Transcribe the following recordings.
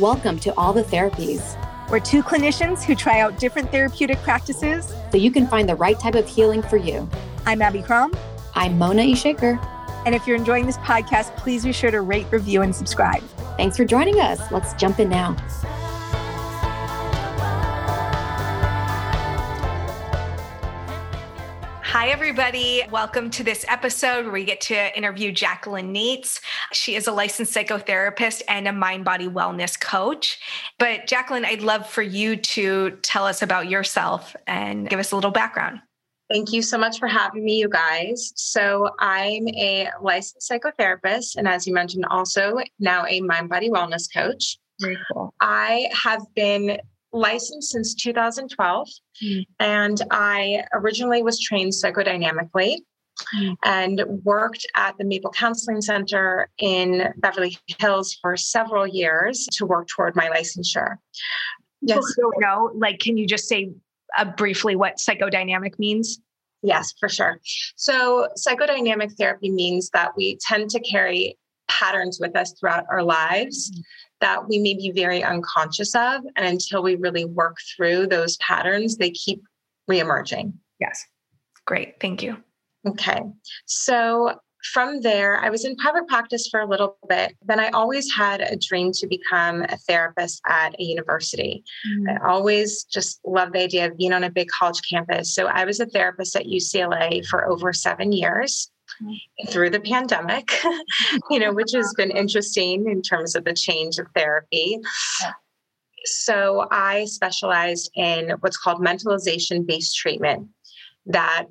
Welcome to All the Therapies. We're two clinicians who try out different therapeutic practices so you can find the right type of healing for you. I'm Abby Crom. I'm Mona Ishaker. And if you're enjoying this podcast, please be sure to rate, review, and subscribe. Thanks for joining us. Let's jump in now. Hi, everybody. Welcome to this episode where we get to interview Jacqueline Nates. She is a licensed psychotherapist and a mind body wellness coach. But, Jacqueline, I'd love for you to tell us about yourself and give us a little background. Thank you so much for having me, you guys. So, I'm a licensed psychotherapist, and as you mentioned, also now a mind body wellness coach. Very cool. I have been licensed since 2012, mm. and I originally was trained psychodynamically. Mm. And worked at the Maple Counseling Center in Beverly Hills for several years to work toward my licensure. Yes. don't know, like, can you just say uh, briefly what psychodynamic means? Yes, for sure. So, psychodynamic therapy means that we tend to carry patterns with us throughout our lives mm-hmm. that we may be very unconscious of. And until we really work through those patterns, they keep reemerging. Yes. Great. Thank you. Okay. So from there, I was in private practice for a little bit. Then I always had a dream to become a therapist at a university. Mm-hmm. I always just loved the idea of being on a big college campus. So I was a therapist at UCLA for over seven years through the pandemic, you know, which has been interesting in terms of the change of therapy. So I specialized in what's called mentalization based treatment that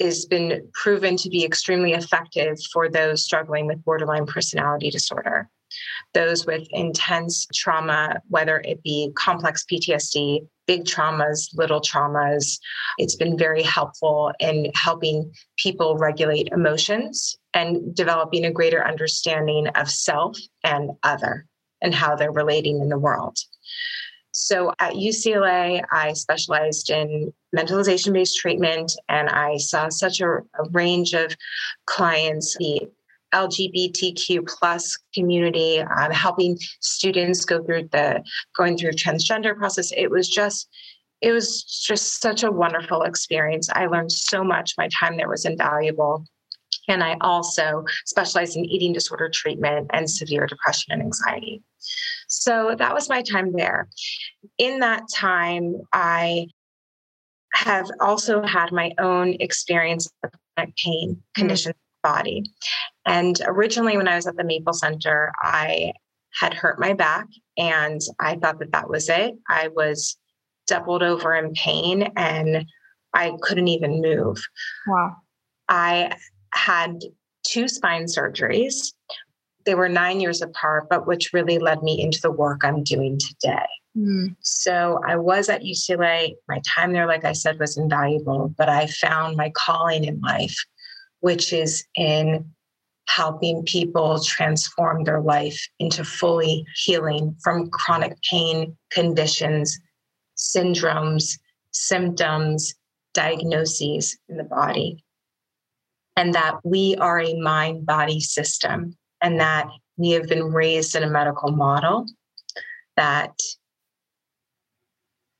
has been proven to be extremely effective for those struggling with borderline personality disorder those with intense trauma, whether it be complex PTSD, big traumas, little traumas. It's been very helpful in helping people regulate emotions and developing a greater understanding of self and other and how they're relating in the world. So at UCLA, I specialized in mentalization based treatment, and I saw such a, a range of clients, the LGBTQ plus community, um, helping students go through the going through transgender process. It was just it was just such a wonderful experience. I learned so much. My time there was invaluable. And I also specialized in eating disorder treatment and severe depression and anxiety. So that was my time there. In that time, I have also had my own experience of chronic pain conditions body. And originally, when I was at the Maple Center, I had hurt my back and I thought that that was it. I was doubled over in pain and I couldn't even move. Wow. I had two spine surgeries. They were nine years apart, but which really led me into the work I'm doing today. Mm. So I was at UCLA. My time there, like I said, was invaluable, but I found my calling in life which is in helping people transform their life into fully healing from chronic pain conditions, syndromes, symptoms, diagnoses in the body. And that we are a mind body system, and that we have been raised in a medical model that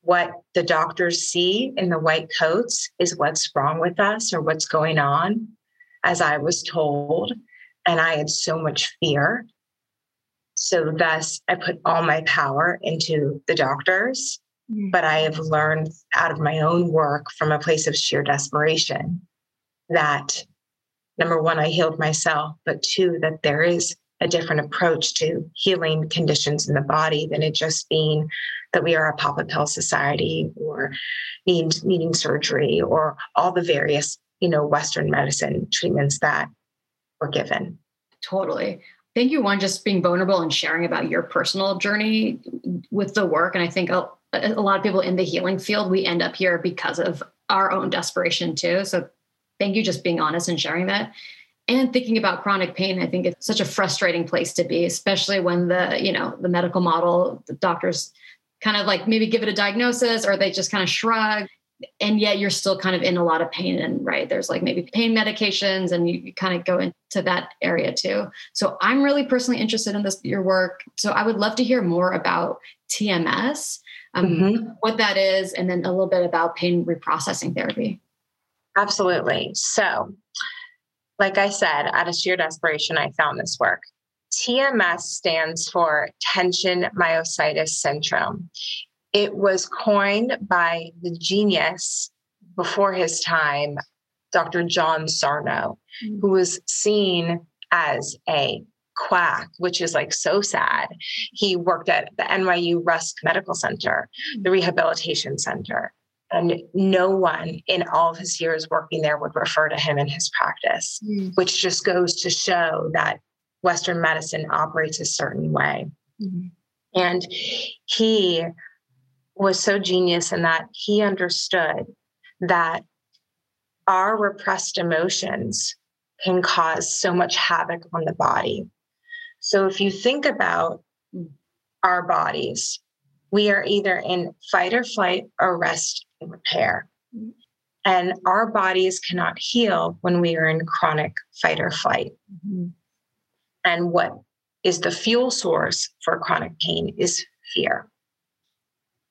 what the doctors see in the white coats is what's wrong with us or what's going on as I was told. And I had so much fear. So, thus, I put all my power into the doctors. Mm-hmm. But I have learned out of my own work from a place of sheer desperation that number one, I healed myself, but two, that there is a different approach to healing conditions in the body than it just being that we are a pop pill society or need, needing surgery or all the various you know, Western medicine treatments that were given. Totally. Thank you, one, just being vulnerable and sharing about your personal journey with the work. And I think a, a lot of people in the healing field, we end up here because of our own desperation too. So thank you just being honest and sharing that and thinking about chronic pain i think it's such a frustrating place to be especially when the you know the medical model the doctors kind of like maybe give it a diagnosis or they just kind of shrug and yet you're still kind of in a lot of pain and right there's like maybe pain medications and you, you, kind of go into that area too. So i'm really personally interested in this your work. So i would love to hear more about tms um, mm-hmm. what that is and then a little bit about pain reprocessing therapy. Absolutely. So like i said out of sheer desperation i found this work. Tms stands for tension myositis syndrome it was coined by the genius before his time, Dr. John Sarno, mm-hmm. who was seen as a quack, which is like so sad. He worked at the NYU Rusk Medical Center, the mm. rehabilitation center. And no one in all of his years working there would refer to him in his practice, mm. which just goes to show that Western medicine operates a certain way. Mm. And he was so genius in that he understood that our repressed emotions can cause so much havoc on the body. So if you think about our bodies, we are either in fight or flight or rest and repair. And our bodies cannot heal when we are in chronic fight or flight. Mm-hmm. And what is the fuel source for chronic pain is fear.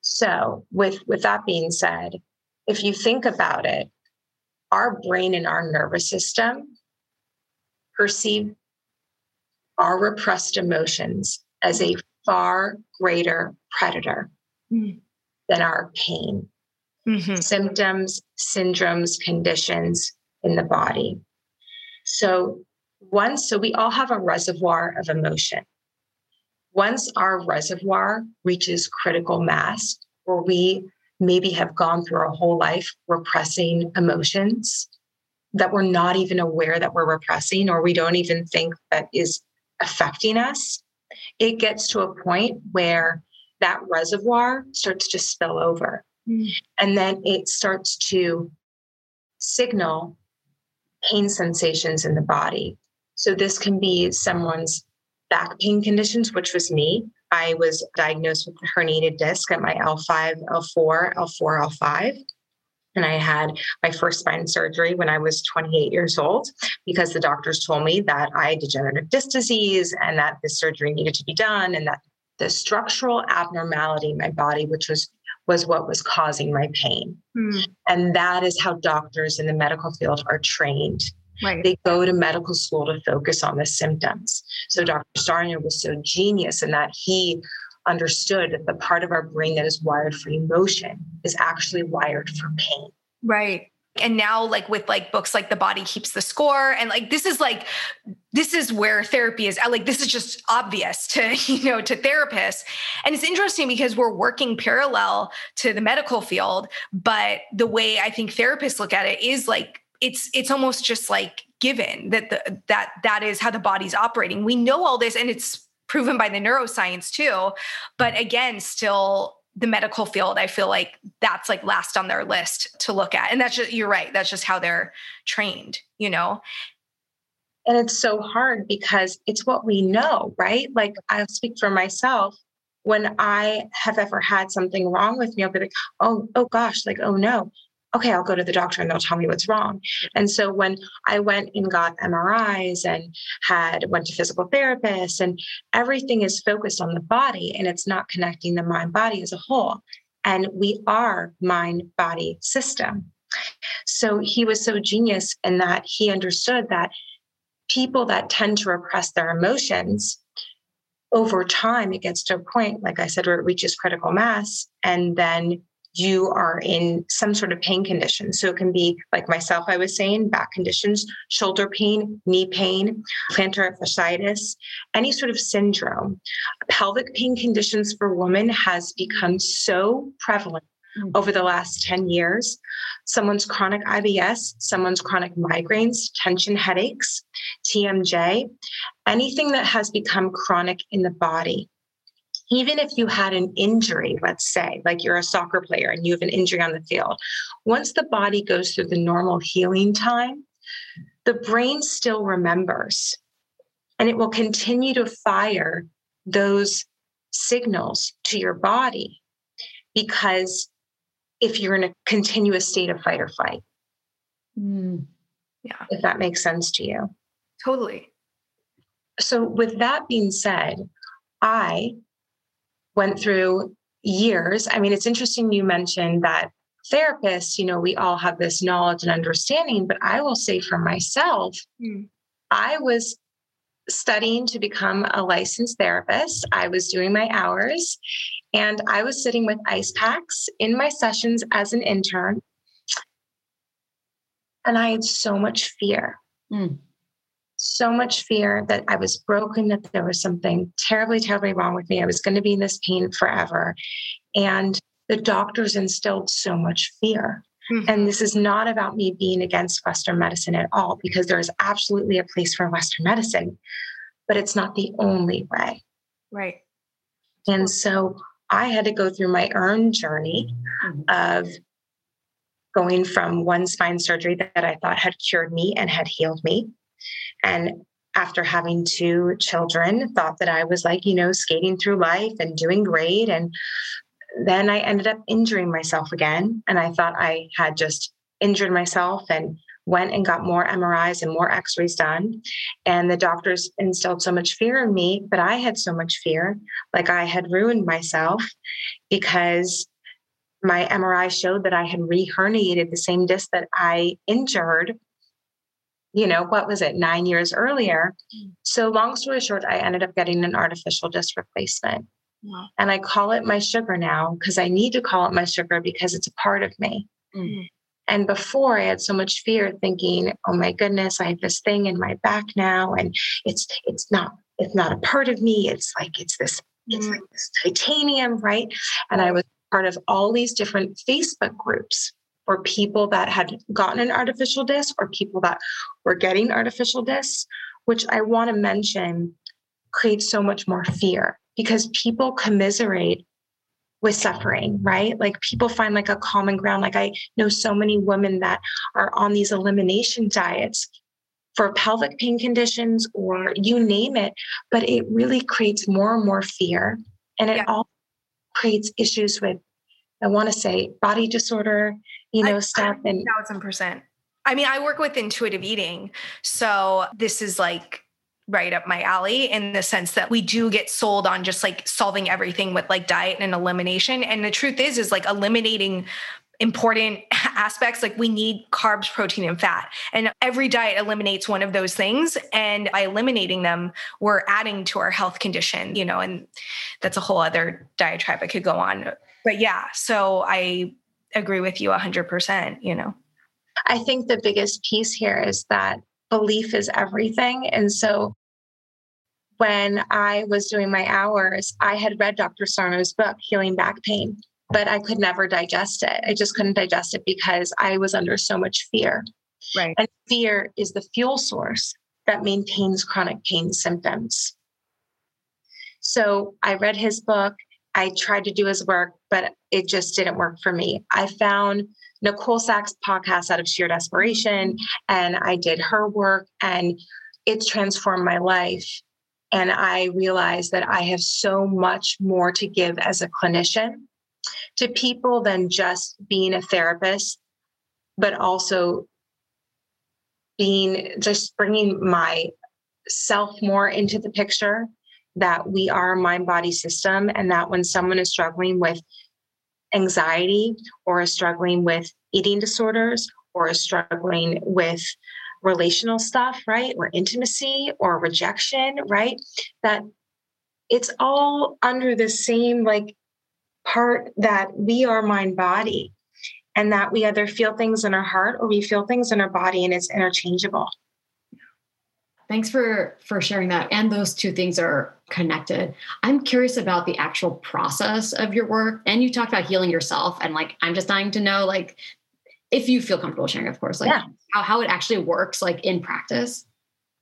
So, with, with that being said, if you think about it, our brain and our nervous system perceive our repressed emotions as a far greater predator mm. than our pain, mm-hmm. symptoms, syndromes, conditions in the body. So, once, so we all have a reservoir of emotion. Once our reservoir reaches critical mass, where we maybe have gone through our whole life repressing emotions that we're not even aware that we're repressing, or we don't even think that is affecting us, it gets to a point where that reservoir starts to spill over. Mm. And then it starts to signal pain sensations in the body. So this can be someone's back pain conditions, which was me. I was diagnosed with a herniated disc at my L5, L4, L4, L5. And I had my first spine surgery when I was 28 years old because the doctors told me that I had degenerative disc disease and that the surgery needed to be done and that the structural abnormality in my body, which was was what was causing my pain. Mm. And that is how doctors in the medical field are trained Right. They go to medical school to focus on the symptoms. So Dr. Sarno was so genius in that he understood that the part of our brain that is wired for emotion is actually wired for pain. Right. And now, like with like books like The Body Keeps the Score, and like this is like this is where therapy is. Like this is just obvious to you know to therapists, and it's interesting because we're working parallel to the medical field, but the way I think therapists look at it is like it's it's almost just like given that the, that that is how the body's operating. We know all this, and it's proven by the neuroscience too. But again, still the medical field, I feel like that's like last on their list to look at. And that's just you're right. That's just how they're trained, you know. And it's so hard because it's what we know, right? Like I'll speak for myself. When I have ever had something wrong with me, I'll be like, oh, oh gosh, like, oh no okay, I'll go to the doctor and they'll tell me what's wrong. And so when I went and got MRIs and had went to physical therapists and everything is focused on the body and it's not connecting the mind body as a whole. And we are mind body system. So he was so genius in that he understood that people that tend to repress their emotions over time, it gets to a point, like I said, where it reaches critical mass. And then you are in some sort of pain condition. So it can be like myself, I was saying, back conditions, shoulder pain, knee pain, plantar fasciitis, any sort of syndrome. Pelvic pain conditions for women has become so prevalent mm-hmm. over the last 10 years. Someone's chronic IBS, someone's chronic migraines, tension headaches, TMJ, anything that has become chronic in the body even if you had an injury, let's say, like you're a soccer player and you have an injury on the field, once the body goes through the normal healing time, the brain still remembers and it will continue to fire those signals to your body because if you're in a continuous state of fight or flight. Mm. Yeah. If that makes sense to you. Totally. So, with that being said, I went through years. I mean, it's interesting you mentioned that therapists, you know, we all have this knowledge and understanding, but I will say for myself, mm. I was studying to become a licensed therapist. I was doing my hours and I was sitting with ice packs in my sessions as an intern. And I had so much fear. Mm. So much fear that I was broken, that there was something terribly, terribly wrong with me. I was going to be in this pain forever. And the doctors instilled so much fear. Mm-hmm. And this is not about me being against Western medicine at all, because there is absolutely a place for Western medicine, but it's not the only way. Right. And so I had to go through my own journey mm-hmm. of going from one spine surgery that I thought had cured me and had healed me. And after having two children, thought that I was like, you know, skating through life and doing great. And then I ended up injuring myself again. And I thought I had just injured myself and went and got more MRIs and more x rays done. And the doctors instilled so much fear in me, but I had so much fear, like I had ruined myself because my MRI showed that I had reherniated the same disc that I injured. You know, what was it, nine years earlier? So, long story short, I ended up getting an artificial disc replacement. Wow. And I call it my sugar now because I need to call it my sugar because it's a part of me. Mm. And before I had so much fear thinking, oh my goodness, I have this thing in my back now and it's it's not it's not a part of me. It's like it's this it's mm. like this titanium, right? And I was part of all these different Facebook groups for people that had gotten an artificial disc or people that were getting artificial discs, which I want to mention creates so much more fear because people commiserate with suffering, right? Like people find like a common ground. Like I know so many women that are on these elimination diets for pelvic pain conditions or you name it, but it really creates more and more fear. And it yeah. all creates issues with, I want to say, body disorder, you know, I, stuff. I, and thousand percent. I mean, I work with intuitive eating. So this is like right up my alley in the sense that we do get sold on just like solving everything with like diet and elimination. And the truth is, is like eliminating important aspects like we need carbs protein and fat and every diet eliminates one of those things and by eliminating them we're adding to our health condition you know and that's a whole other diatribe i could go on but yeah so i agree with you 100% you know i think the biggest piece here is that belief is everything and so when I was doing my hours, I had read Dr. Sarno's book, Healing Back Pain, but I could never digest it. I just couldn't digest it because I was under so much fear. Right. And fear is the fuel source that maintains chronic pain symptoms. So I read his book. I tried to do his work, but it just didn't work for me. I found Nicole Sachs' podcast out of sheer desperation, mm-hmm. and I did her work, and it's transformed my life. And I realized that I have so much more to give as a clinician to people than just being a therapist, but also being just bringing my self more into the picture that we are a mind body system and that when someone is struggling with anxiety or is struggling with eating disorders or is struggling with relational stuff, right? Or intimacy or rejection, right? That it's all under the same like part that we are mind body and that we either feel things in our heart or we feel things in our body and it's interchangeable thanks for for sharing that and those two things are connected i'm curious about the actual process of your work and you talked about healing yourself and like i'm just dying to know like if you feel comfortable sharing, of course, like yeah. how, how it actually works like in practice.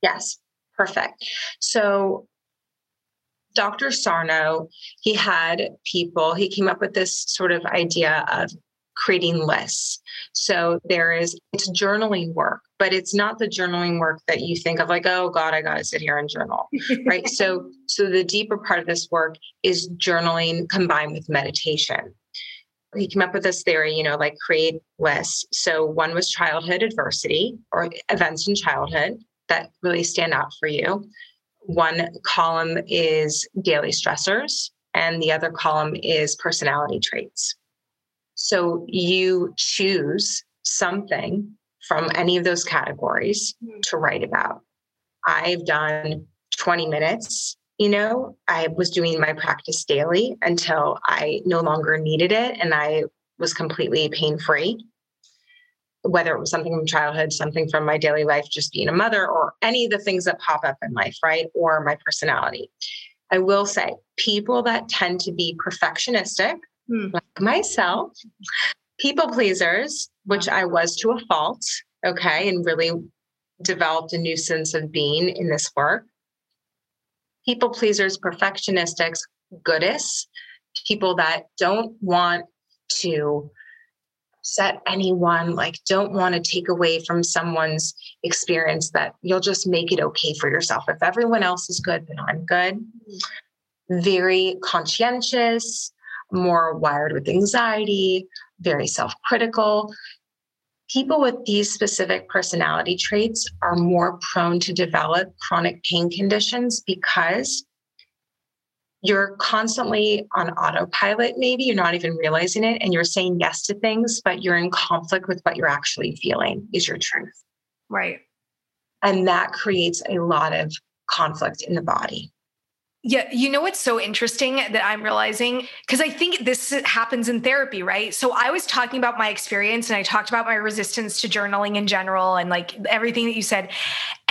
Yes, perfect. So Dr. Sarno, he had people, he came up with this sort of idea of creating lists. So there is it's journaling work, but it's not the journaling work that you think of like, oh God, I gotta sit here and journal. right. So so the deeper part of this work is journaling combined with meditation. he came up with this theory, you know, like create lists. So one was childhood adversity or events in childhood that really stand out for you. One column is daily stressors, and the other column is personality traits. So you choose something from any of those categories hmm. to write about. I've done 20 minutes. You know, I was doing my practice daily until I no longer needed it and I was completely pain free. Whether it was something from childhood, something from my daily life, just being a mother, or any of the things that pop up in life, right? Or my personality. I will say, people that tend to be perfectionistic, hmm. like myself, people pleasers, which I was to a fault, okay, and really developed a new sense of being in this work. People pleasers, perfectionistics, goodists, people that don't want to set anyone, like don't want to take away from someone's experience that you'll just make it okay for yourself. If everyone else is good, then I'm good. Very conscientious, more wired with anxiety, very self critical. People with these specific personality traits are more prone to develop chronic pain conditions because you're constantly on autopilot, maybe you're not even realizing it, and you're saying yes to things, but you're in conflict with what you're actually feeling is your truth. Right. And that creates a lot of conflict in the body. Yeah, you know what's so interesting that I'm realizing? Because I think this happens in therapy, right? So I was talking about my experience and I talked about my resistance to journaling in general and like everything that you said.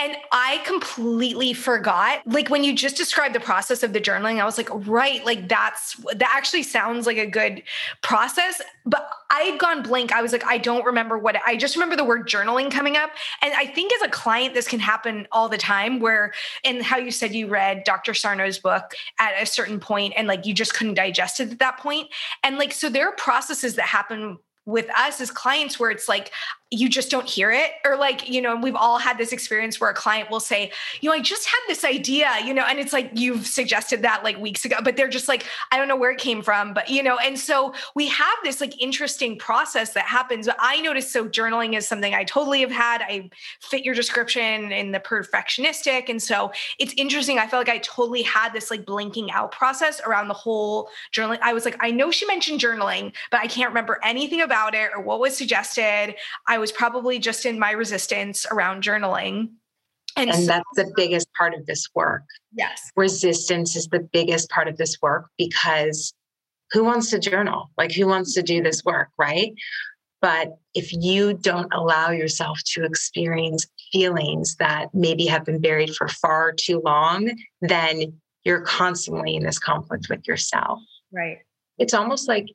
And I completely forgot. Like when you just described the process of the journaling, I was like, right, like that's that actually sounds like a good process. But I had gone blank. I was like, I don't remember what I just remember the word journaling coming up. And I think as a client, this can happen all the time where, and how you said you read Dr. Sarno's book at a certain point and like you just couldn't digest it at that point. And like, so there are processes that happen with us as clients where it's like you just don't hear it. Or like you know we've all had this experience where a client will say you know i just had this idea you know and it's like you've suggested that like weeks ago but they're just like i don't know where it came from but you know and so we have this like interesting process that happens. I noticed so journaling is something i totally have had. I fit your description in the perfectionistic and so it's interesting. I felt like i totally had this like blinking out process around the whole journaling. I was like i know she mentioned journaling but i can't remember anything about it or what was suggested I was probably just in my resistance around journaling. And, and so, that's the biggest part of this work. Yes. Resistance is the biggest part of this work because who wants to journal? Like, who wants to do mm-hmm. this work, right? But if you don't allow yourself to experience feelings that maybe have been buried for far too long, then you're constantly in this conflict with yourself. Right. It's almost like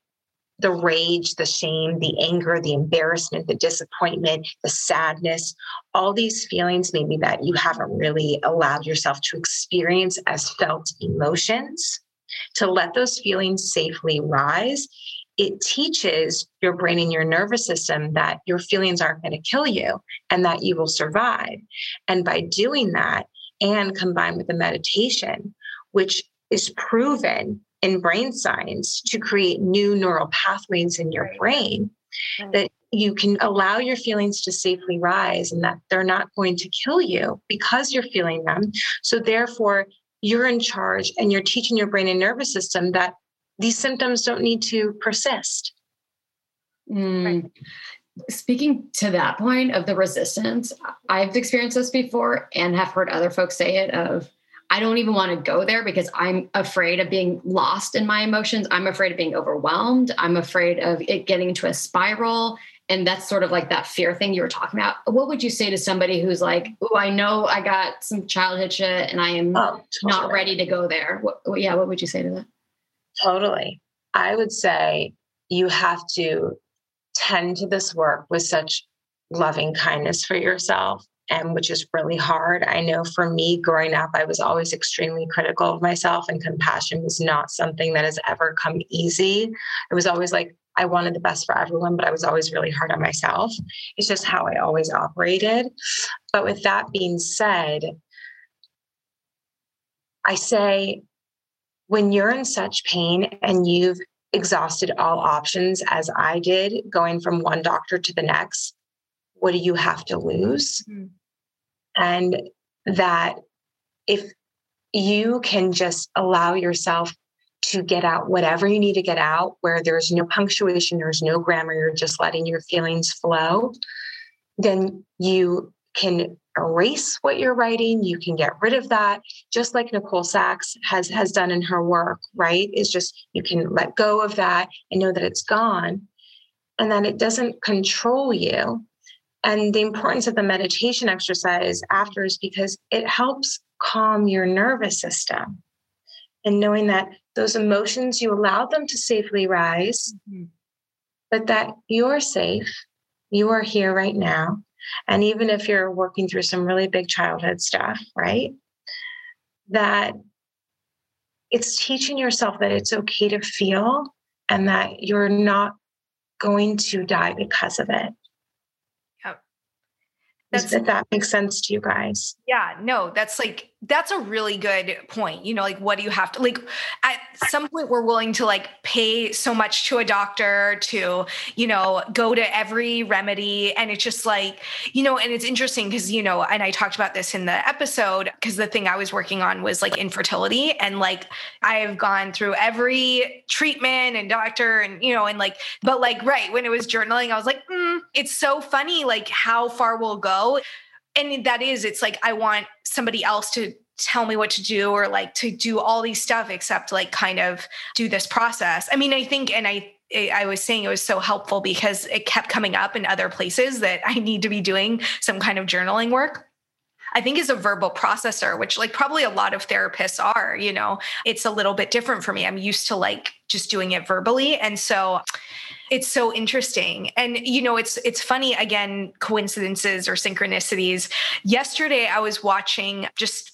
the rage, the shame, the anger, the embarrassment, the disappointment, the sadness, all these feelings maybe that you haven't really allowed yourself to experience as felt emotions, to let those feelings safely rise. It teaches your brain and your nervous system that your feelings aren't going to kill you and that you will survive. And by doing that, and combined with the meditation, which is proven in brain science to create new neural pathways in your brain that you can allow your feelings to safely rise and that they're not going to kill you because you're feeling them. So, therefore, you're in charge and you're teaching your brain and nervous system that these symptoms don't need to persist. Mm. Speaking to that point of the resistance, I've experienced this before and have heard other folks say it of I don't even want to go there because I'm afraid of being lost in my emotions. I'm afraid of being overwhelmed. I'm afraid of it getting into a spiral. And that's sort of like that fear thing you were talking about. What would you say to somebody who's like, oh, I know I got some childhood shit and I am oh, totally. not ready to go there? What, yeah, what would you say to that? Totally. I would say you have to tend to this work with such loving kindness for yourself and which is really hard. I know for me growing up, I was always extremely critical of myself, and compassion was not something that has ever come easy. It was always like I wanted the best for everyone, but I was always really hard on myself. It's just how I always operated. But with that being said, I say, when you're in such pain and you've exhausted all options as I did, going from one doctor to the next, what do you have to lose? Mm-hmm. And that if you can just allow yourself to get out whatever you need to get out, where there's no punctuation, there's no grammar, you're just letting your feelings flow, then you can erase what you're writing you can get rid of that just like nicole sachs has has done in her work right is just you can let go of that and know that it's gone and then it doesn't control you and the importance of the meditation exercise after is because it helps calm your nervous system and knowing that those emotions you allow them to safely rise mm-hmm. but that you're safe you are here right now and even if you're working through some really big childhood stuff, right? That it's teaching yourself that it's okay to feel and that you're not going to die because of it. That's, if that makes sense to you guys. Yeah, no, that's like that's a really good point. You know, like what do you have to like at some point we're willing to like pay so much to a doctor to, you know, go to every remedy. And it's just like, you know, and it's interesting because, you know, and I talked about this in the episode because the thing I was working on was like infertility. And like I have gone through every treatment and doctor and, you know, and like but like right when it was journaling I was like, mm, it's so funny like how far we'll go. And that is it's like i want somebody else to tell me what to do or like to do all these stuff except like kind of do this process i mean i think and i I was saying it was so helpful because it kept coming up in other places that I need to be doing some kind of journaling work. I think is a verbal processor, which like probably a lot of therapists are, you know, it's a little bit different for me. I'm used to like just doing it verbally. And so it's so interesting. And you know, it's it's funny again, coincidences or synchronicities. Yesterday I was watching just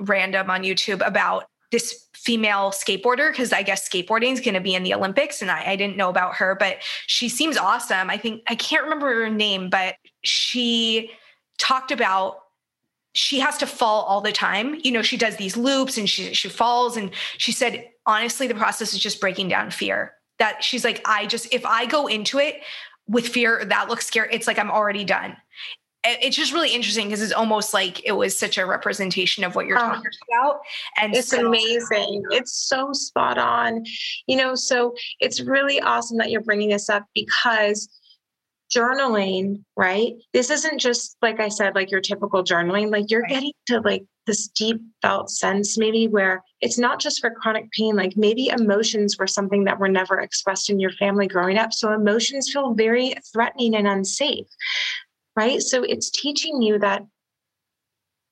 random on YouTube about this female skateboarder because I guess skateboarding is going to be in the Olympics, and I, I, didn't know about her, but she seems awesome. I think I can't remember her name, but she talked about she has to fall all the time. You know, she does these loops and she she falls, and she said honestly, the process is just breaking down fear that she's like, I just, if I go into it with fear, that looks scary, it's like I'm already done. It's just really interesting because it's almost like it was such a representation of what you're oh, talking about. And it's so- amazing. It's so spot on. You know, so it's really awesome that you're bringing this up because journaling, right? This isn't just like I said, like your typical journaling, like you're right. getting to like this deep felt sense, maybe where it's not just for chronic pain, like maybe emotions were something that were never expressed in your family growing up. So emotions feel very threatening and unsafe, right? So it's teaching you that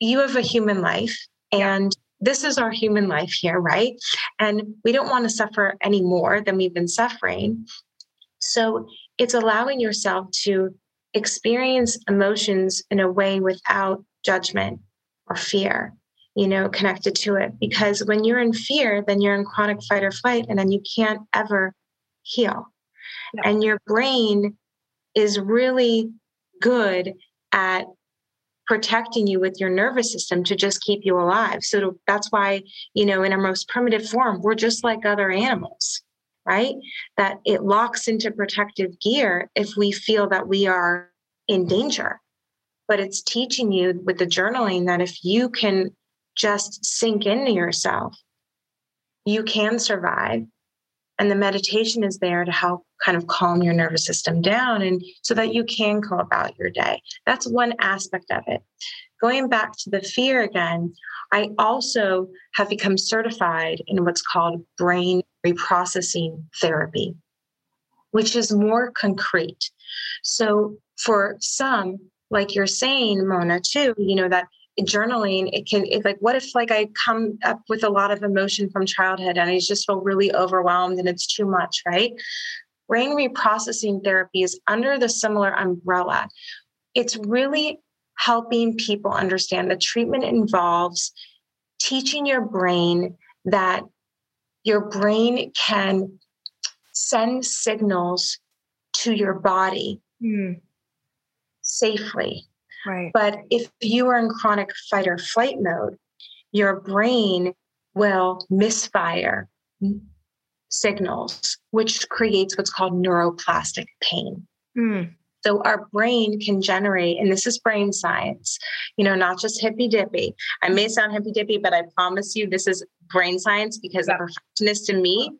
you have a human life and this is our human life here, right? And we don't want to suffer any more than we've been suffering. So it's allowing yourself to experience emotions in a way without judgment or fear you know connected to it because when you're in fear then you're in chronic fight or flight and then you can't ever heal no. and your brain is really good at protecting you with your nervous system to just keep you alive. So to, that's why you know in our most primitive form we're just like other animals right? That it locks into protective gear if we feel that we are in danger. But it's teaching you with the journaling that if you can just sink into yourself, you can survive. And the meditation is there to help kind of calm your nervous system down and so that you can go about your day. That's one aspect of it. Going back to the fear again, I also have become certified in what's called brain reprocessing therapy, which is more concrete. So for some, like you're saying, Mona, too, you know, that journaling, it can, it, like, what if like I come up with a lot of emotion from childhood and I just feel really overwhelmed and it's too much, right? Brain reprocessing therapy is under the similar umbrella. It's really helping people understand the treatment involves teaching your brain that your brain can send signals to your body mm safely. Right. But if you are in chronic fight or flight mode, your brain will misfire signals, which creates what's called neuroplastic pain. Mm. So our brain can generate, and this is brain science, you know, not just hippy dippy. I may sound hippy dippy, but I promise you this is brain science because yeah. the perfectionist in me,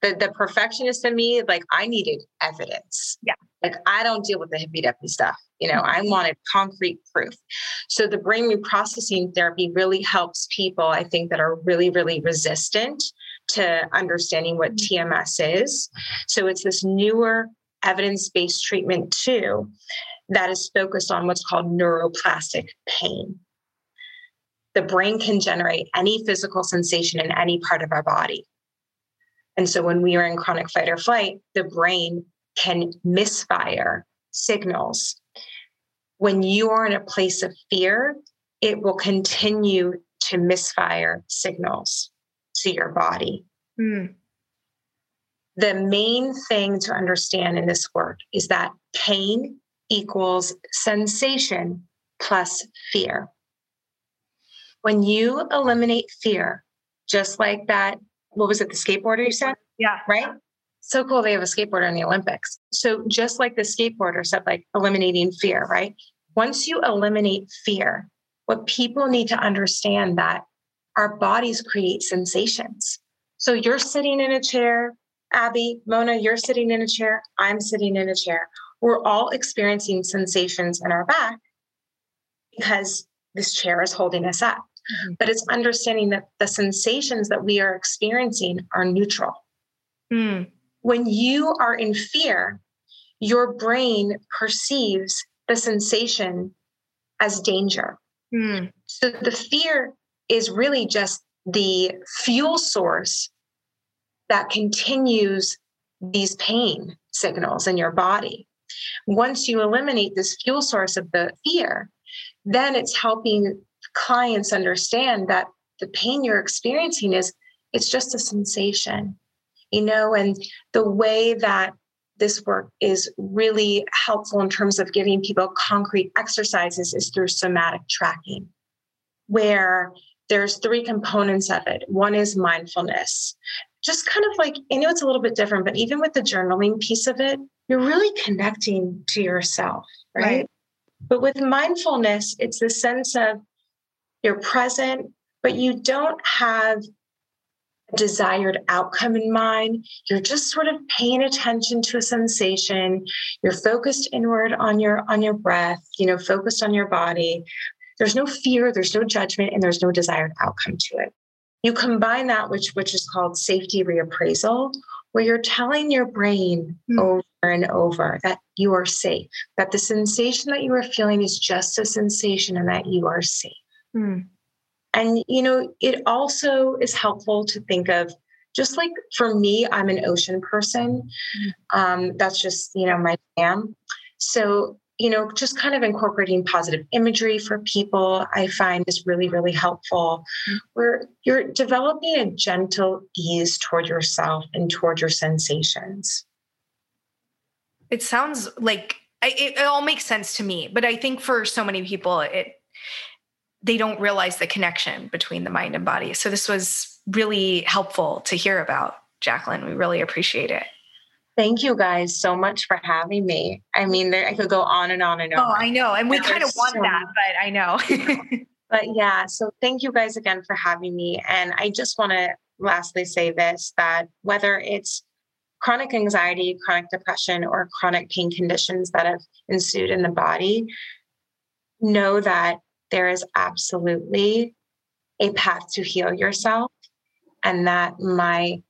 the, the perfectionist in me, like I needed evidence. Yeah. Like I don't deal with the hippy dippy stuff. You know, I wanted concrete proof. So the brain reprocessing therapy really helps people, I think, that are really, really resistant to understanding what mm-hmm. TMS is. So it's this newer evidence based treatment too that is focused on what's called neuroplastic pain. The brain can generate any physical sensation in any part of our body. And so when we are in chronic fight or flight, the brain can misfire signals. When you are in a place of fear, it will continue to misfire signals to your body. Mm the main thing to understand in this work is that pain equals sensation plus fear. When you eliminate fear, just like that, what was it, the skateboarder you said? Yeah. Right? So cool they have a skateboarder in the Olympics. So just like the skateboarder said, like eliminating fear, right? Once you eliminate fear, what people need to understand that our bodies create sensations. So you're sitting in a chair, Abby, Mona, you're sitting in a chair. I'm sitting in a chair. We're all experiencing sensations in our back because this chair is holding us up. Mm-hmm. But it's understanding that the sensations that we are experiencing are neutral. Mm. When you are in fear, your brain perceives the sensation as danger. Mm. So the fear is really just the fuel source that continues these pain signals in your body. Once you eliminate this fuel source of the fear, then it's helping clients understand that the pain you're experiencing is it's just a sensation you know and the way that this work is really helpful in terms of giving people concrete exercises is through somatic tracking where there's three components of it one is mindfulness just kind of like, I know it's a little bit different, but even with the journaling piece of it, you're really connecting to yourself, right? right. But with mindfulness, it's the sense of you're present, but you don't have desired outcome in mind. You're just sort of paying attention to a sensation. You're focused inward on your on your breath, you know, focused on your body. There's no fear, there's no judgment, and there's no desired outcome to it. You combine that, which which is called safety reappraisal, where you're telling your brain mm. over and over that you are safe, that the sensation that you are feeling is just a sensation and that you are safe. Mm. And, you know, it also is helpful to think of just like for me, I'm an ocean person. Um, that's just, you know, my jam. So you know, just kind of incorporating positive imagery for people, I find is really, really helpful. Where you're developing a gentle ease toward yourself and toward your sensations. It sounds like it, it all makes sense to me, but I think for so many people, it they don't realize the connection between the mind and body. So this was really helpful to hear about, Jacqueline. We really appreciate it. Thank you guys so much for having me. I mean, there, I could go on and on and oh, on. Oh, I know. And we kind of want so that, but I know. but yeah, so thank you guys again for having me. And I just want to lastly say this that whether it's chronic anxiety, chronic depression, or chronic pain conditions that have ensued in the body, know that there is absolutely a path to heal yourself and that my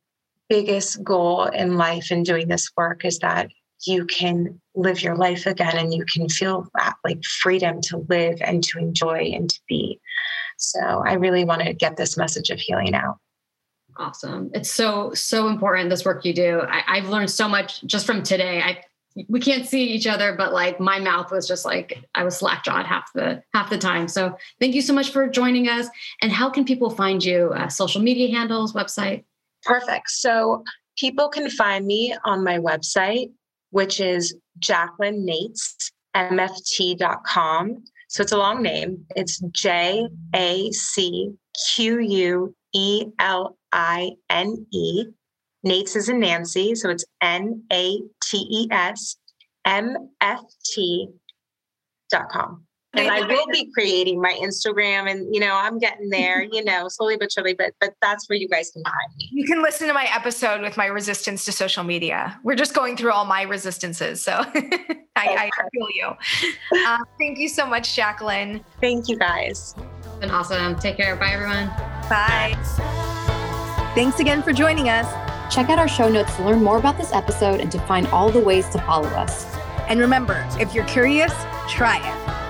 biggest goal in life in doing this work is that you can live your life again and you can feel that like freedom to live and to enjoy and to be. So I really want to get this message of healing out. Awesome. It's so, so important, this work you do. I, have learned so much just from today. I we can't see each other, but like my mouth was just like I was slack jawed half the half the time. So thank you so much for joining us. And how can people find you? Uh, social media handles, website? Perfect. So people can find me on my website, which is Jacqueline Nates, MFT.com. So it's a long name. It's J A C Q U E L I N E Nates is in Nancy. So it's N A T E S M F T dot com. And I will be creating my Instagram and you know, I'm getting there, you know, slowly but surely, but but that's where you guys can find me. You can listen to my episode with my resistance to social media. We're just going through all my resistances. So I, I, feel you. Uh, thank you so much, Jacqueline. Thank you guys. It's been awesome. Take care. Bye everyone. Bye. Thanks again for joining us. Check out our show notes to learn more about this episode and to find all the ways to follow us. And remember, if you're curious, try it.